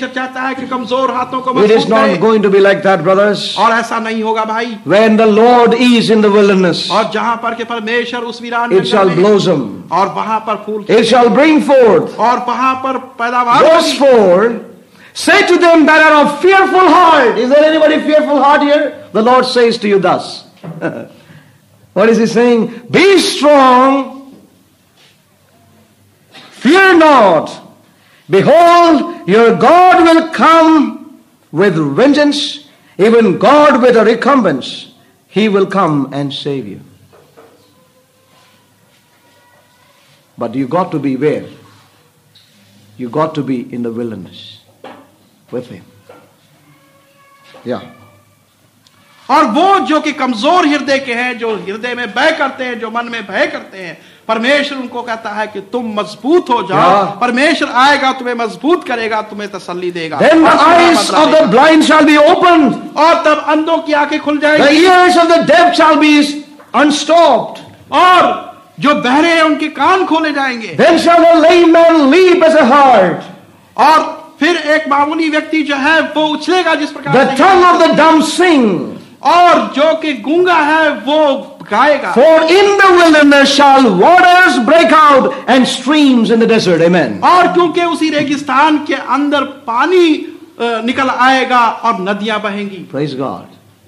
परमेश्वर चाहता है कि कमजोर हाथों को It is मजबूत not करे going to be like that, brothers. और ऐसा नहीं होगा भाई When the Lord is in the wilderness, और जहां पर के परमेश्वर उस वीरान it shall जंगल में blossom, और वहां पर फूल it shall bring forth. और वहां पर पैदावार Verse होगी। 4 Say to them that are of fearful heart. Is there anybody fearful heart here? The Lord says to you thus. what is He saying? Be strong, fear not. Behold, your God will come with vengeance, even God with a recompense. He will come and save you. But you got to be where? You got to be in the wilderness with Him. Yeah. और वो जो कि कमजोर हृदय के हैं जो हृदय में भय करते हैं जो मन में भय करते हैं परमेश्वर उनको कहता है कि तुम मज़बूत हो जाओ Yeah. परमेश्वर आएगा तुम्हें मज़बूत करेगा तुम्हें तसल्ली देगा Then the eyes of the blind shall be opened, और तब अंधों की आँखें खुल जाएगी the ears of the deaf shall be unstopped. और जो बहरे हैं उनके कान खोले जाएँगे Then shall the lame man leap as a hart. और फिर एक मामूली व्यक्ति जो है वो उछलेगा जिस प्रकार The tongue of the dumb sing. और जो कि गूँगा है वो गाएगा For in the wilderness shall waters break out and streams in the desert. Amen. और क्योंकि उसी रेगिस्तान के अंदर पानी अ, निकल आएगा और नदियां बहेंगी Praise God.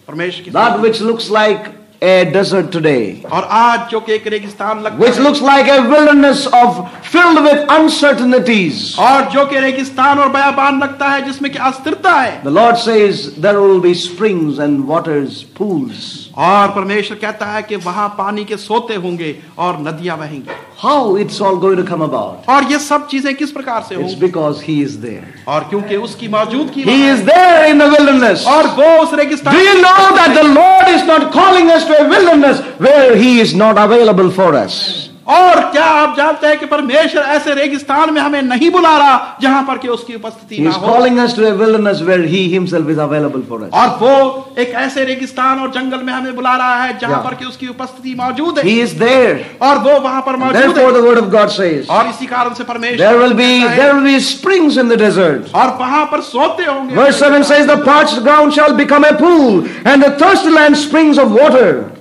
परमेश्वर की That which looks like a desert today, और आज जो कि एक रेगिस्तान लगता which है looks like a wilderness of filled with uncertainties. और जो कि रेगिस्तान और बयाबान लगता है जिसमें कि अस्थिरता है The Lord says there will be springs and waters, pools. और परमेश्वर कहता है कि वहाँ पानी के सोते होंगे और नदियाँ बहेंगी। How it's all going to come about और ये सब चीज़ें किस प्रकार से होंगी? बिकॉज़ ही इज़ देयर और क्योंकि उसकी मौजूदगी ही। Is there in the wilderness और वो उस रेगिस्तान we know that the Lord is not calling us to a wilderness where he is not available for us और क्या आप जानते हैं कि परमेश्वर ऐसे रेगिस्तान में हमें नहीं बुला रहा जहाँ पर कि उसकी उपस्थिति ना हो calling us to a wilderness where He Himself is available for us. और वो एक ऐसे रेगिस्तान और जंगल में हमें बुला रहा है जहाँ Yeah. पर कि उसकी उपस्थिति मौजूद है He is there. और वो वहाँ पर मौजूद है Therefore, the Word of God says, और इसी कारण से परमेश्वर there will be there will be springs in the desert. और वहाँ पर सोते होंगे Verse 7 says, The parched ground shall become a pool, and the thirsty land springs of water.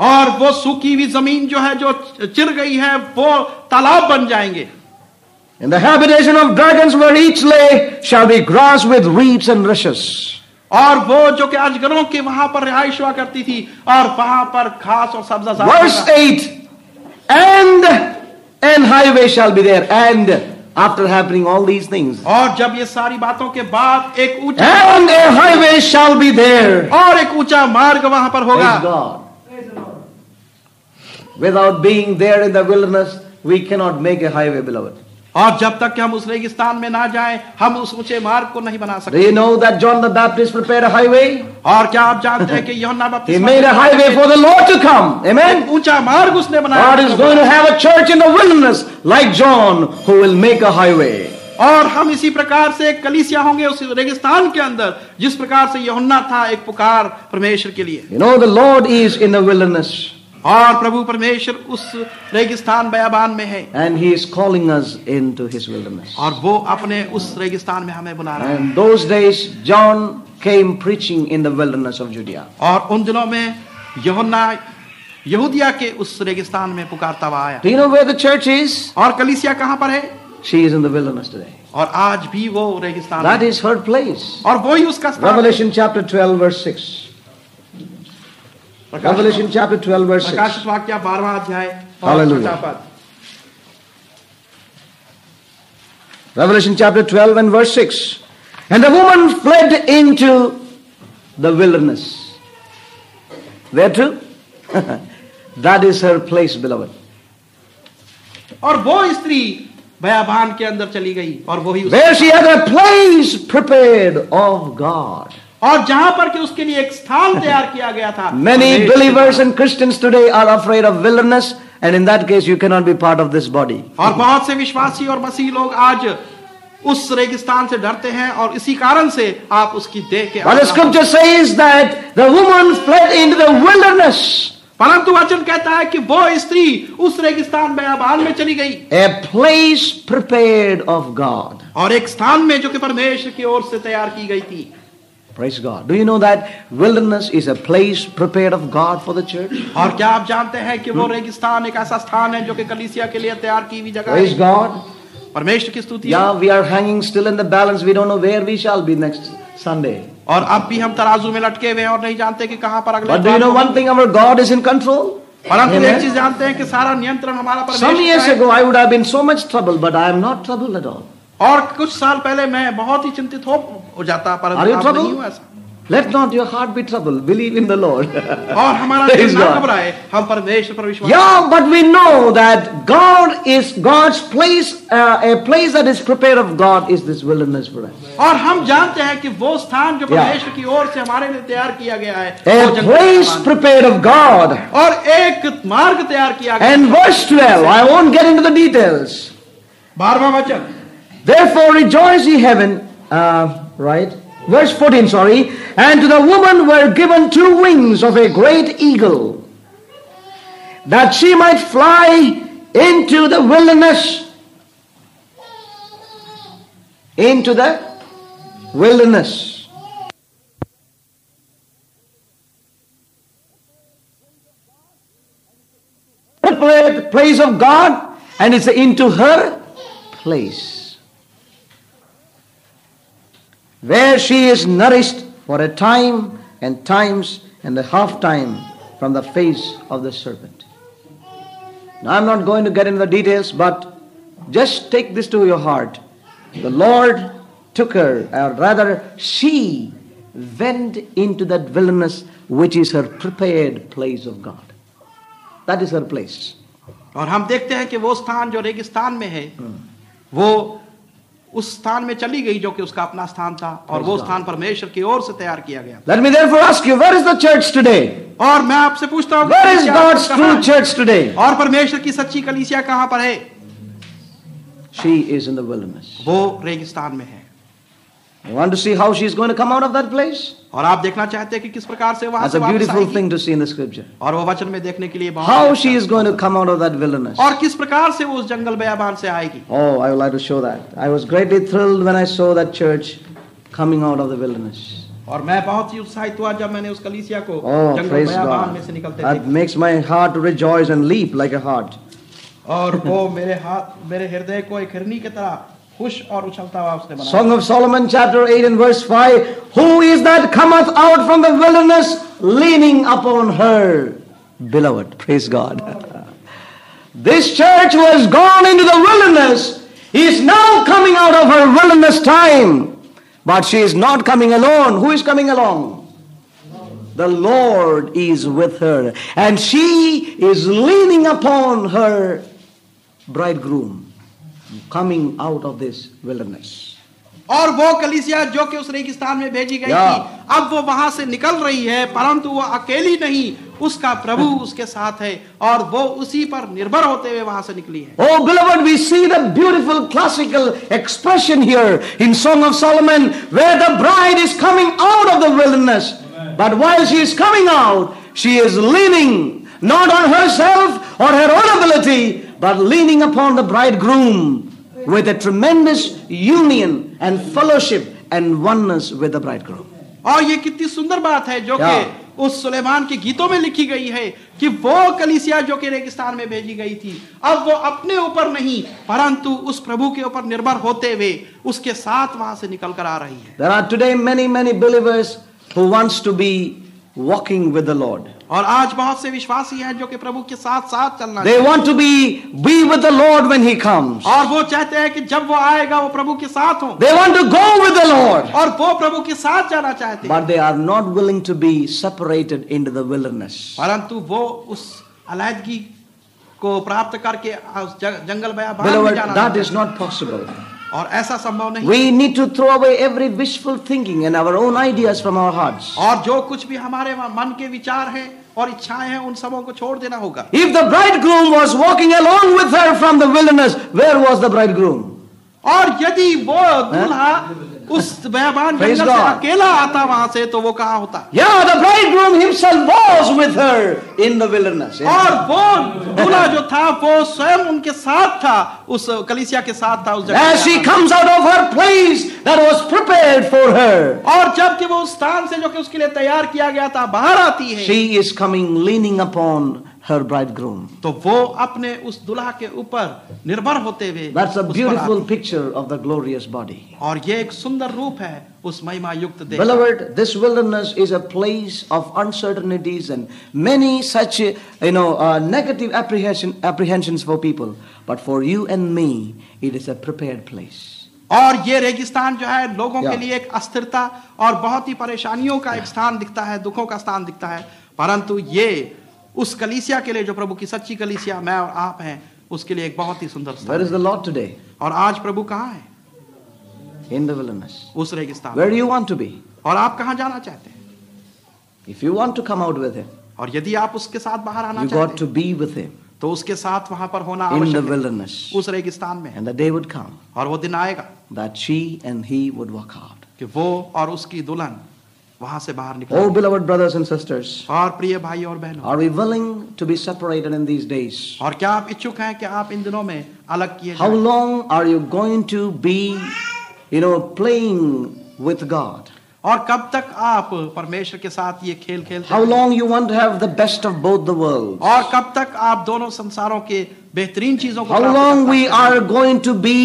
और वो सूखी हुई ज़मीन जो है जो चिर गई है वो तालाब बन जाएँगे In the habitation of dragons where each lay shall be grass with reeds and rushes. और वो जो कि अजगरों के वहाँ पर रिहाइश हुआ करती थी और वहाँ पर घास और सब्जा Verse 8 And an highway shall be there. And after happening all these things, और जब ये सारी बातों के बाद एक ऊँचा and a highway shall be there. और एक ऊँचा मार्ग वहाँ पर होगा Praise God. Without being there in the wilderness, we cannot make a highway, beloved. और जब तक कि हम उस रेगिस्तान में ना जाएँ हम उस ऊँचे मार्ग को नहीं बना Do सकते you know that John the Baptist prepared a highway? और क्या आप जानते हैं कि यूहन्ना बपतिस्मा He made a highway for the Lord to come. Amen. ऊँचा मार्ग उसने बनाया God is going to have a church in the wilderness like John who will make a highway. और हम इसी प्रकार से कलीसिया होंगे उस रेगिस्तान के अंदर जिस प्रकार से यूहन्ना था एक पुकार परमेश्वर के लिए You know, the Lord is in the wilderness और प्रभु परमेश्वर उस रेगिस्तान बयाबान में है। And he is calling us into his wilderness और वो अपने उस रेगिस्तान में हमें बुला रहा है। And those days John came preaching in the wilderness of Judea और उन दिनों में यूहन्ना यहूदिया के उस रेगिस्तान में पुकारता हुआ आया। डू यू चर्च इज़ और कलीसिया कहाँ पर है? She is in the wilderness today और आज भी वो रेगिस्तान दैट इज़ हर प्लेस और वही उसका Revelation chapter 12 verse 6 प्रकाशित Revelation chapter 12, verse 6. प्रकाशित वाक्य बारहवां अध्याय और Hallelujah. छठा पद। Revelation chapter 12 and verse 6. And the woman fled into the wilderness. Where to? that is her place, beloved. और वो स्त्री बयाबान के अंदर चली गई और वही उस- Where she had a place prepared of God. और जहाँ पर कि उसके लिए एक स्थान तैयार किया गया था। Many believers and Christians today are afraid of wilderness and in that case you can not be part of this body और बहुत से विश्वासी और मसीह लोग आज उस रेगिस्तान से डरते हैं और इसी कारण से आप उसकी देह के और scripture says that the woman fled in the wilderness परंतु वचन कहता है कि वो स्त्री उस रेगिस्तान में बयाबान में चली गई। A place prepared of God और एक स्थान में जो कि परमेश्वर की ओर से तैयार की गई थी। Praise God. Do you know that wilderness is a place prepared of God for the church? और क्या आप जानते हैं कि वो रेगिस्तान एक ऐसा स्थान है जो कि कलीसिया के लिए तैयार की हुई जगह है? Praise God. परमेश्वर की स्तुति है Yeah, we are hanging still in the balance. We don't know where we shall be next Sunday. और अब भी हम तराजू में लटके हुए हैं और नहीं जानते कि कहाँ पर अगले But do you know one thing? Our God is in control. परंतु एक चीज़ जानते हैं कि सारा नियंत्रण हमारा Some years ago, I would have been so much trouble, but I am not troubled at all. और कुछ साल पहले मैं बहुत ही चिंतित हो हो जाता Are परंतु you अब troubled? नहीं हूं ऐसा Let not your heart be troubled. Believe in the Lord. और हमारा Praise दिल ना God. घबराए हम परमेश्वर पर विश्वास Yeah, but we know that God is God's place, uh, a place that is prepared of God is this wilderness for us. और हम जानते हैं कि वो स्थान जो Yeah. परमेश्वर की ओर से हमारे लिए तैयार किया गया है A वो जंगल place स्थान है। prepared of God. और एक मार्ग तैयार किया गया And verse 12, I won't get into the details. बारहवां वचन Therefore rejoice ye heaven, uh, right? Verse 14, sorry. And to the woman were given two wings of a great eagle, that she might fly into the wilderness. Into the wilderness. Place of God, and it's into her place where she is nourished for a time and times and a half time from the face of the serpent. Now, I'm not going to get into the details, but just take this to your heart. The Lord took her, or rather, she went into that wilderness which is her prepared place of God. That is her place. और हम देखते हैं कि वो स्थान जो रेगिस्तान में है वो उस स्थान में चली गई जो कि उसका अपना स्थान था और वो स्थान परमेश्वर की ओर से तैयार किया गया। Let me therefore ask you where is the church today और मैं आपसे पूछता हूँ where is God's true church today और परमेश्वर की सच्ची कलीसिया कहाँ पर है? She is in the wilderness वो रेगिस्तान में है। You want to see how she is going to come out of that place? और आप देखना चाहते हैं कि किस प्रकार से वहां That's से a वापस beautiful आएगी thing to see in the scripture. और वो वचन में देखने के लिए बहुत How ही she अच्छा is going to come out of that wilderness. और किस प्रकार से वो उस जंगल बयाबान से आएगी Oh, I would like to show that. I was greatly thrilled when I saw that church coming out of the wilderness. और मैं बहुत ही उत्साहित हुआ जब मैंने उस कलीसिया को Oh, जंगल praise बयाबान God. में से निकलते That देखा makes my heart to rejoice and leap like a heart. और वो मेरे हाथ मेरे हृदय को एक हिरनी की तरह खुश और उछलता हुआ उसने बनाया Song of Solomon, chapter 8 and verse 5. Who is that cometh out from the wilderness, leaning upon her beloved? Praise God. This church who has gone into the wilderness is now coming out of her wilderness time. But she is not coming alone. Who is coming along? The Lord is with her. And she is leaning upon her bridegroom Coming out of this wilderness. और वो कलीसिया जो कि उस रेगिस्तान में भेजी गई Yeah. थी अब वो वहाँ से निकल रही है परंतु वो अकेली नहीं उसका प्रभु उसके साथ है और वो उसी पर निर्भर होते हुए वहाँ से निकली है Oh, beloved, we see the beautiful classical expression here in Song of Solomon where the bride is coming out of the wilderness. But while she is coming out, she is leaning not on herself or her own ability, but leaning upon the bridegroom with a tremendous union and fellowship and oneness with the bridegroom. और ये कितनी सुंदर बात है जो Yeah. कि उस सुलेमान के गीतों में लिखी गई है कि वो कलीसिया जो कि रेगिस्तान में भेजी गई थी अब वो अपने ऊपर नहीं परंतु उस प्रभु के ऊपर निर्भर होते हुए उसके साथ वहाँ से निकल कर आ रही है There are today many, many believers who wants to be walking with the Lord. और आज बहुत से विश्वासी हैं जो कि प्रभु के साथ साथ चलना they want to be be with Lord when he comes और वो चाहते हैं कि जब वो आएगा वो प्रभु के साथ हो। They want to go with Lord और वो प्रभु के साथ जाना चाहते but they are not willing to be separated in the wilderness परंतु वो उस अलहदगी को प्राप्त करके जंगल बयाबान इज़ नॉट पॉसिबल और ऐसा संभव नहीं we need to throw away every wishful thinking and our own ideas from our hearts और जो कुछ भी हमारे मन के विचार हैं और इच्छाएँ हैं उन सबों को छोड़ देना होगा। If the bridegroom was walking along with her from the wilderness where was the bridegroom और यदि वो दूल्हा उस बयाबान जंगल से अकेला आता वहाँ से तो वो कहाँ होता? या the bridegroom himself was with her in the wilderness और वो दूल्हा जो था वो स्वयं उनके साथ था उस कलीसिया के साथ था उस जगह as she comes out of her place that was prepared for her और जब कि वो उस स्थान से जो कि उसके लिए तैयार किया गया था बाहर आती है she is coming leaning upon her bridegroom. तो वो अपने उस दुल्हा के ऊपर निर्भर होते हुए That's a beautiful picture of the glorious body. और ये एक सुंदर रूप है उस महिमा युक्त देह Beloved, this wilderness is a place of uncertainties and many such, uh, you know, uh, negative apprehension, apprehensions for people. But for you and me, it is a prepared place. और ये रेगिस्तान जो है लोगों yeah. के लिए एक अस्थिरता और बहुत ही परेशानियों का yeah. एक स्थान दिखता है दुखों का स्थान दिखता है परंतु ये उस कलीसिया के लिए जो प्रभु की सच्ची कलीसिया मैं और आप हैं उसके लिए एक बहुत ही सुंदर स्थान इज़ द लॉर्ड टुडे और आज प्रभु कहाँ है? इन द विलनेस उस रेगिस्तान where you want to be और आप कहाँ जाना चाहते हैं? If you want to come out with him और यदि आप उसके साथ बाहर आना चाहते हैं got to be with him तो उसके साथ वहाँ पर होना इन द विलनेस उस रेगिस्तान में। And the day would come और वो दिन आएगा that she and he would work out कि वो और उसकी दुल्हन वहाँ से बाहर निकलो। O beloved brothers and sisters और प्रिय भाई और बहनों are we willing to be separated in these days और क्या आप इच्छुक हैं कि आप इन दिनों में अलग किए how long are you going to be you know playing with God और कब तक आप परमेश्वर के साथ ये खेल खेलते how long you want to have the best of both the world और कब तक आप दोनों संसारों के बेहतरीन चीज़ों को how long we are going to be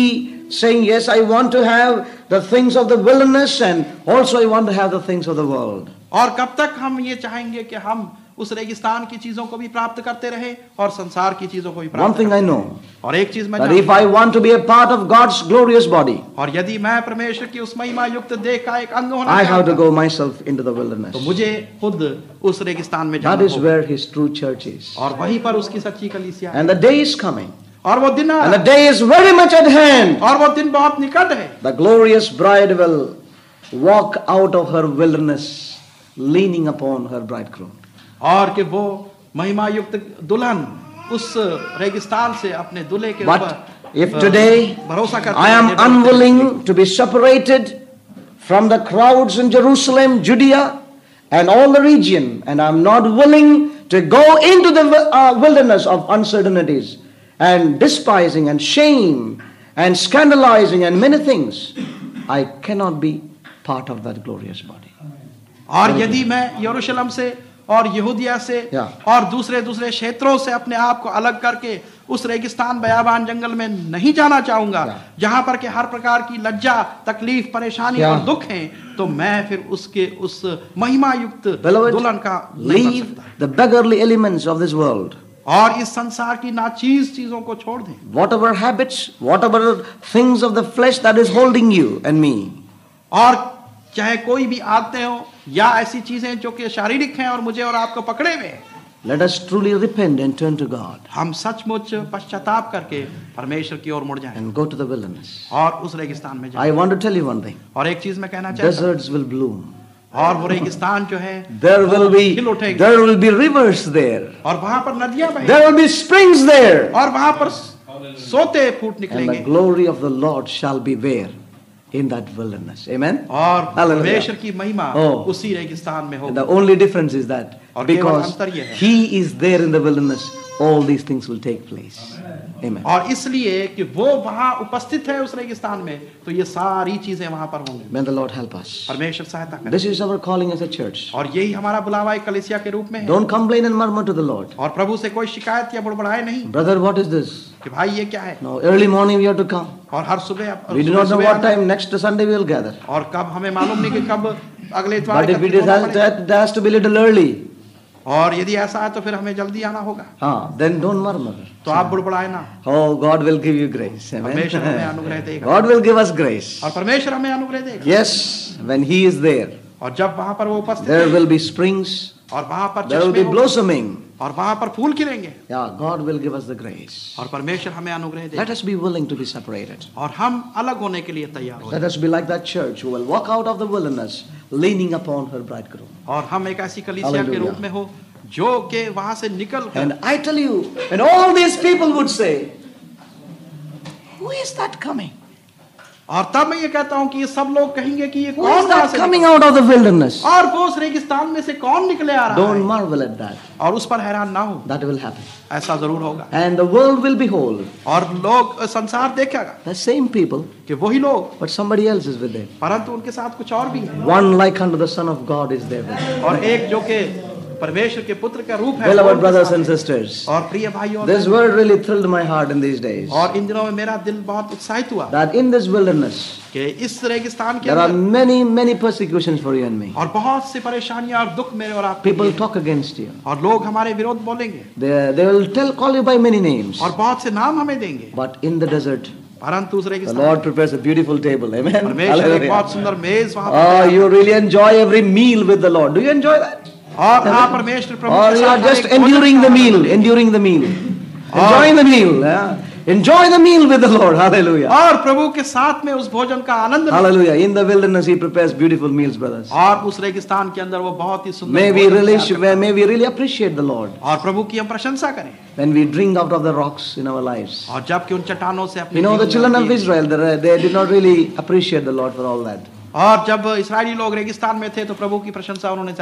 saying yes I want to have the things of the wilderness and also I want to have the things of the world. और कब तक हम ये चाहेंगे कि हम उस रेगिस्तान की चीजों को भी प्राप्त करते रहे और संसार की चीजों को भी One प्राप्त thing I करते know, रहे। और एक चीज मैं that जानता if I want to be a part of God's glorious body, हूं, और यदि मैं परमेश्वर की उस महिमा युक्त देह का एक अंग होना I have चाहता to हूं, go myself into the wilderness. तो मुझे खुद उस रेगिस्तान में That जाना is होगा where his true church is. और वहीं पर उसकी सच्ची कलीसिया है And the day is coming. और वो दिन आ And रहा the day is very much at hand. है, और वो दिन बहुत निकट है The glorious bride will walk out of her wilderness leaning upon her bridegroom. और कि वो महिमा युक्त दुल्हन उस रेगिस्तान से अपने दूल्हे के But ऊपर if अ, today भरोसा करते I हैं, am निर्भर करते हैं। unwilling to be separated from the crowds in Jerusalem, Judea, and all the region, and I'm not willing to go into the uh, wilderness of uncertainties and despising and shame and scandalizing and many things, I cannot be part of that glorious body. और यदि मैं यरूशलेम से और यहूदिया से और दूसरे दूसरे क्षेत्रों से अपने आप को अलग करके उस रेगिस्तान बयाबान जंगल में नहीं जाना चाहूँगा जहाँ पर के हर प्रकार की लज्जा तकलीफ़ परेशानी और दुख है तो मैं फिर उसके उस महिमा युक्त दुल्हन का नहीं the beggarly elements of this world और इस संसार की नाचीज चीज़ों को छोड़ दें whatever habits whatever things of the flesh that is holding you and me और चाहे कोई भी आते हो या ऐसी चीज़ें जो कि शारीरिक हैं और मुझे और आपको पकड़े हुए हैं Let us truly repent and turn to God. हम सचमुच पश्चाताप करके परमेश्वर की ओर मुड़ जाएँ. And go to the wilderness. और उस रेगिस्तान में जाएँ. I want to tell you one thing. और एक चीज़ मैं कहना चाहता हूँ. Deserts will bloom. और वो रेगिस्तान जो है there वो will be, खिल उठेगी there will be rivers there, और वहां पर नदियां बहेंगी there will be springs there, और वहां पर सोते फूट and the निकलेंगे glory of the Lord shall be there in that wilderness. Amen? और Hallelujah. परमेश्वर की महिमा Oh. उसी रेगिस्तान में And होगी the only difference is that और केवल because अंतर यह है। He is there in the wilderness, all these things will take place. और इसलिए कि वो वहाँ उपस्थित है उस रेगिस्तान में तो ये सारी चीज़ें वहाँ पर होंगी। और यही हमारा बुलावा है के रूप में है। Don't complain and to the Lord और प्रभु से कोई शिकायत या बुड़बड़ाए नहीं। ब्रदर व्हाट इज़ दिस कि भाई ये क्या है? No early morning we have to come और हर सुबह time next Sunday we will gather और कब हमें मालूम नहीं कि कब अगले और यदि ऐसा है तो फिर हमें जल्दी आना होगा। हाँ देन डोंट मर्मर तो आप बुड़बड़ाए ना। हो God will give you grace God will give us grace और परमेश्वर हमें अनुग्रह देगा। Yes when he is there और जब वहाँ पर वो उपस्थित देयर विल बी स्प्रिंग्स और वहाँ पर देयर ब्लॉसमिंग और वहां पर फूल खिलेंगे Yeah, God will give us the grace. और परमेश्वर हमें अनुग्रह Let देगा us be willing to be separated. और हम अलग होने के लिए तैयार हो Let us be like that church who will walk out of the wilderness leaning upon her bridegroom. और हम एक ऐसी कलीसिया के Hallelujah. रूप में हो जो के वहां से निकल कर And I tell you, and all these people would say, Who is that coming? और तब मैं ये कहता हूँ कि ये सब लोग कहेंगे कि ये कौन coming out of the wilderness और वो रेगिस्तान में से कौन निकले आ रहा Don't है? डोंट एट और उस पर हैरान ना हो। दैट विल हैपन ऐसा ज़रूर होगा। And the world will be whole और लोग संसार देखेगा द सेम पीपल कि वही लोग। But somebody else is with them परंतु उनके साथ कुछ और भी है। One like under the son of God is there और एक जो के परमेश्वर के पुत्र का रूप है वो Beloved उनके brothers साथ and है। sisters, और प्रिय भाइयों और this बहनों, word really thrilled my heart in these days. और इन दिनों में मेरा दिल बहुत उत्साहित हुआ That in this wilderness, कि इस रेगिस्तान के there are अंदर many, many persecutions for you and me. और बहुत सी परेशानियां और दुख मेरे और आपके People लिए talk against you. और लोग हमारे विरोध बोलेंगे They, they will tell, call you by many names. और बहुत से नाम हमें देंगे But in the desert, परंतु उस the रेगिस्तान Lord prepares a beautiful table. Amen. परमेश्वर एक Hallelujah. बहुत सुंदर मेज वहां पर Oh, तैयार you really enjoy every meal with the Lord. Do you enjoy that? और आप परमेश्वर प्रभु Or के you are साथ just एक भोजन enduring the का meal, आनंद लें। enduring the meal, enjoying the meal. yeah? Enjoy the meal with the Lord. Hallelujah. और प्रभु के साथ में उस भोजन का आनंद Hallelujah. In the wilderness, He prepares beautiful meals, brothers. और उस रेगिस्तान के अंदर वो बहुत ही सुंदर May we really, may we really appreciate the Lord और प्रभु की हम प्रशंसा करें when we drink out of the rocks in our lives. और जबकि उन चट्टानों से अपने You know, the children of Israel, they, they did not really appreciate the Lord for all that. और जब इसराइली लोग रेगिस्तान में थे तो प्रभु की प्रशंसा उन्होंने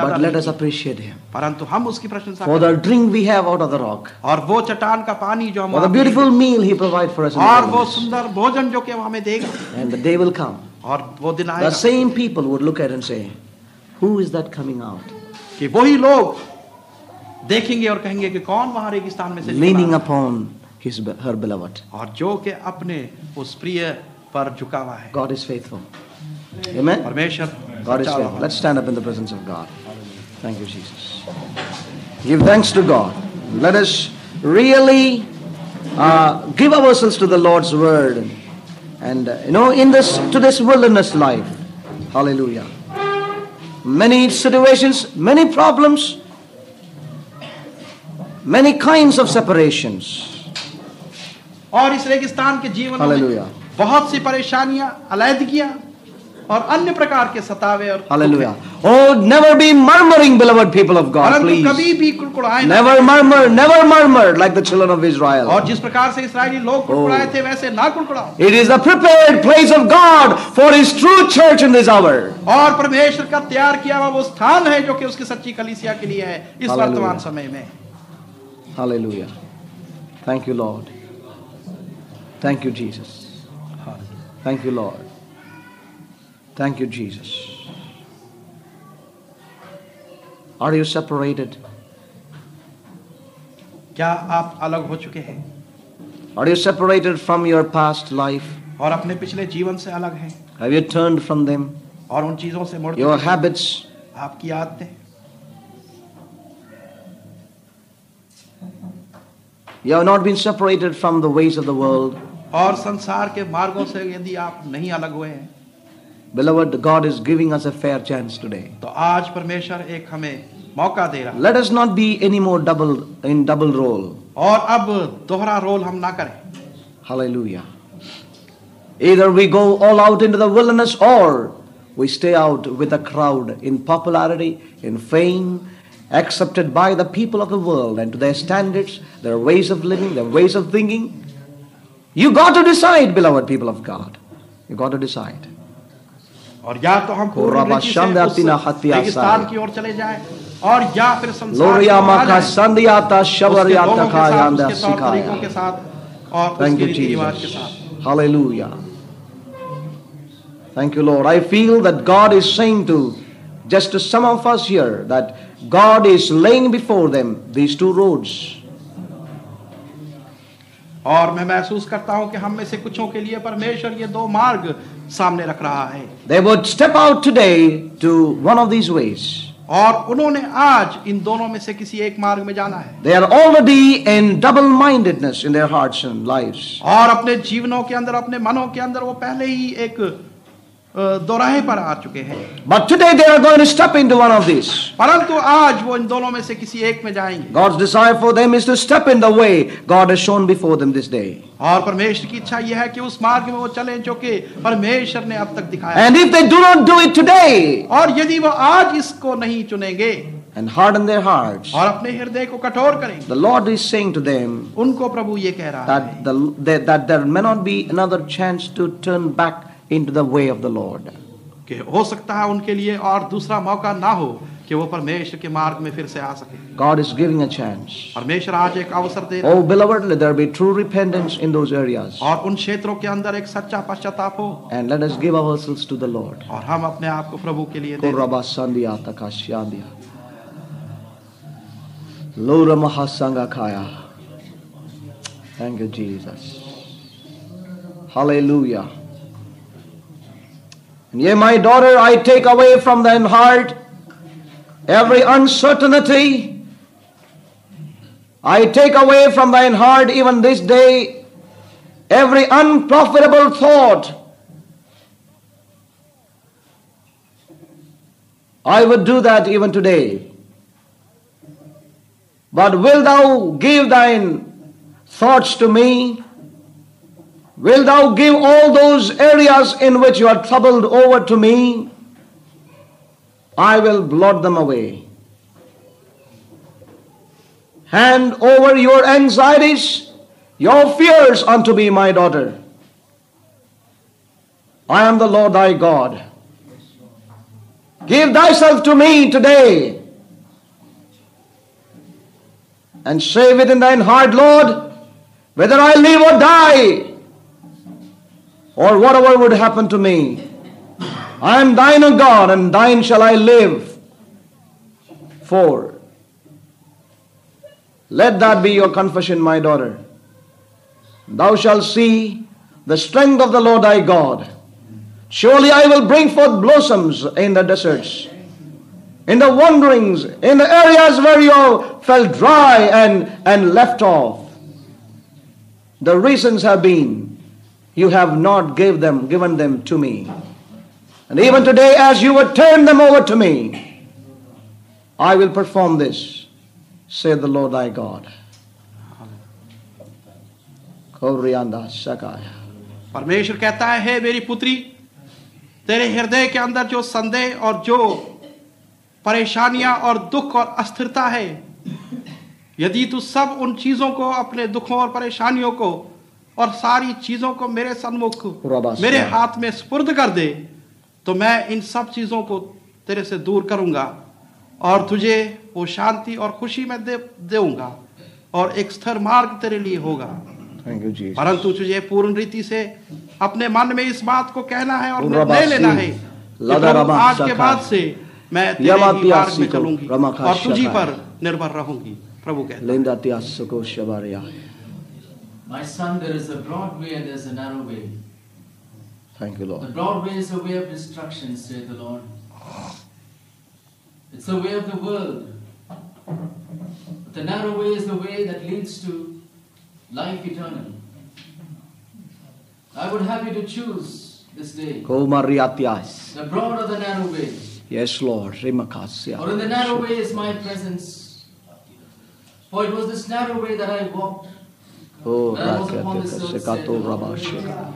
परंतु हम उसकी प्रशंसा ड्रिंक वी हैव रॉक और वो चट्टान का पानी जो हमारा beautiful meal he provide for और वो सुंदर भोजन जो कि हमें देगा। एंड और वो दिन आएगा। Same people would look at say who is that coming out कि वही लोग देखेंगे और कहेंगे कि कौन वहाँ रेगिस्तान में से leaning upon his her beloved. और जो के अपने उस प्रिय पर झुका हुआ है। God is faithful. Amen. परमेश्वर God is सच्चा faithful. हुआ। Let's stand up in the presence of God. Thank you, Jesus. Give thanks to God. Let us really uh, give ourselves to the Lord's word. And uh, you know, in this to this wilderness life, hallelujah. Many situations, many problems, many kinds of separations. और इस रेगिस्तान के जीवन में Hallelujah. बहुत सी परेशानियां अलैदगियां और अन्य प्रकार के सतावे और hallelujah oh never be murmuring beloved people of God please कभी भी कुड़कुड़ाए never murmur never murmur like the children of Israel और जिस प्रकार से इजरायली लोग कुड़कुड़ाए थे वैसे ना कुड़कुड़ाओ। It is a prepared place of God for his true church in this hour और परमेश्वर का तैयार किया हुआ वो स्थान है जो कि उसकी सच्ची कलीसिया के लिए है इस वर्तमान समय में। Hallelujah thank you Lord thank you Jesus thank you Lord Thank you, Jesus. Are you separated? क्या आप अलग हो चुके हैं Are you separated from your past life? और अपने पिछले जीवन से अलग हैं Have you turned from them? और उन चीजों से मुड़ Your चुके हैं? habits? आपकी आदतें You have not been separated from the ways of the world. और संसार के मार्गों से यदि आप नहीं अलग हुए हैं Beloved, God is giving us a fair chance today. तो आज परमेश्वर एक हमें मौका दे रहा है Let us not be any more double in double role. और अब दोहरा रोल हम ना करें Hallelujah. Either we go all out into the wilderness or we stay out with the crowd in popularity, in fame, accepted by the people of the world and to their standards, their ways of living, their ways of thinking. You got to decide, beloved people of God. You got to decide. और या तो हम रेगिस्तान की ओर चले जाए और या फिर लोरिया मा का संद या शबर या ता खा यान दा सिखा या thank you Jesus hallelujah thank you Lord I feel that God is saying to just some of us here that God is laying before them these two roads और मैं महसूस करता हूँ कि हम में से कुछों के लिए परमेश्वर ये दो मार्ग सामने रख रहा है। They would step out today to one of these ways और उन्होंने आज इन दोनों में से किसी एक मार्ग में जाना है। They are already in double mindedness in their hearts and lives और अपने जीवनों के अंदर अपने मनों के अंदर वो पहले ही एक दोराहे पर आ चुके हैं but today they are going to step into one of this परंतु आज वो इन दोनों में से किसी एक में जाएँगे God's desire for them is to step in the way God has shown before them this day और परमेश्वर की इच्छा यह है कि उस मार्ग में वो चलें जो कि परमेश्वर ने अब तक दिखाया and if they do not do it today और यदि वो आज इसको नहीं चुनेंगे And harden their hearts. और अपने हृदय को कठोर करें। The Lord is saying to them. उनको प्रभु ये कह रहा है। That the that there may not be another chance to turn back into the way of the Lord. कि हो सकता है उनके लिए और दूसरा मौका ना हो कि वो परमेश्वर के मार्ग में फिर से आ सके God is giving a chance. परमेश्वर आज एक अवसर दे Oh, beloved, let there be true repentance in those areas. और उन क्षेत्रों के अंदर एक सच्चा पश्चाताप हो And let us give ourselves to the Lord. और हम अपने आप को प्रभु के लिए दे दें। Korabasandia takasyandia. Lura mahasanga kaya. Thank you, Jesus. Hallelujah. And yea, my daughter, I take away from thine heart every uncertainty. I take away from thine heart even this day every unprofitable thought. I would do that even today. But will thou give thine thoughts to me? Will thou give all those areas in which you are troubled over to me? I will blot them away. Hand over your anxieties, your fears unto me, my daughter. I am the Lord thy God. Give thyself to me today. And say within thine heart, Lord, whether I live or die, or whatever would happen to me, I am thine, O God, and thine shall I live. For let that be your confession, my daughter. Thou shalt see the strength of the Lord thy God. Surely I will bring forth blossoms in the deserts, in the wanderings, in the areas where you felt dry and, and left off. The reasons have been you have not gave them, given them to me. And even today, as you would turn them over to me, I will perform this, saith the Lord thy God. परमेश्वर कहता है हे मेरी पुत्री तेरे हृदय के अंदर जो संदेह और जो परेशानियाँ और दुख और अस्थिरता है यदि तू सब उन चीज़ों को अपने दुखों और परेशानियों को और सारी चीज़ों को मेरे सन्मुख मेरे हाथ में स्पुर्द कर दे तो मैं इन सब चीज़ों को तेरे से दूर करूँगा और तुझे वो शांति और खुशी में दे दूँगा और एक स्थिर मार्ग तेरे लिए होगा. परंतु तुझे पूर्ण रीति से अपने मन में इस बात को कहना है और निर्णय लेना है आज के बाद से मैं तेरे ही मार्ग में चलूँगी और तुझी पर निर्भर रहूँगी। प्रभु कहता है। Linda Tiasuko Shabaria. My son, there is a broad way and there is a narrow way. Thank you, Lord. The broad way is a way of destruction, saith the Lord. It's the way of the world. But the narrow way is the way that leads to life eternal. I would have you to choose this day the broad or the narrow way. Yes, Lord. Rimakasya. For in the narrow way is my presence. For it was this narrow way that I walked. Oh, the Sekato. Rabashika.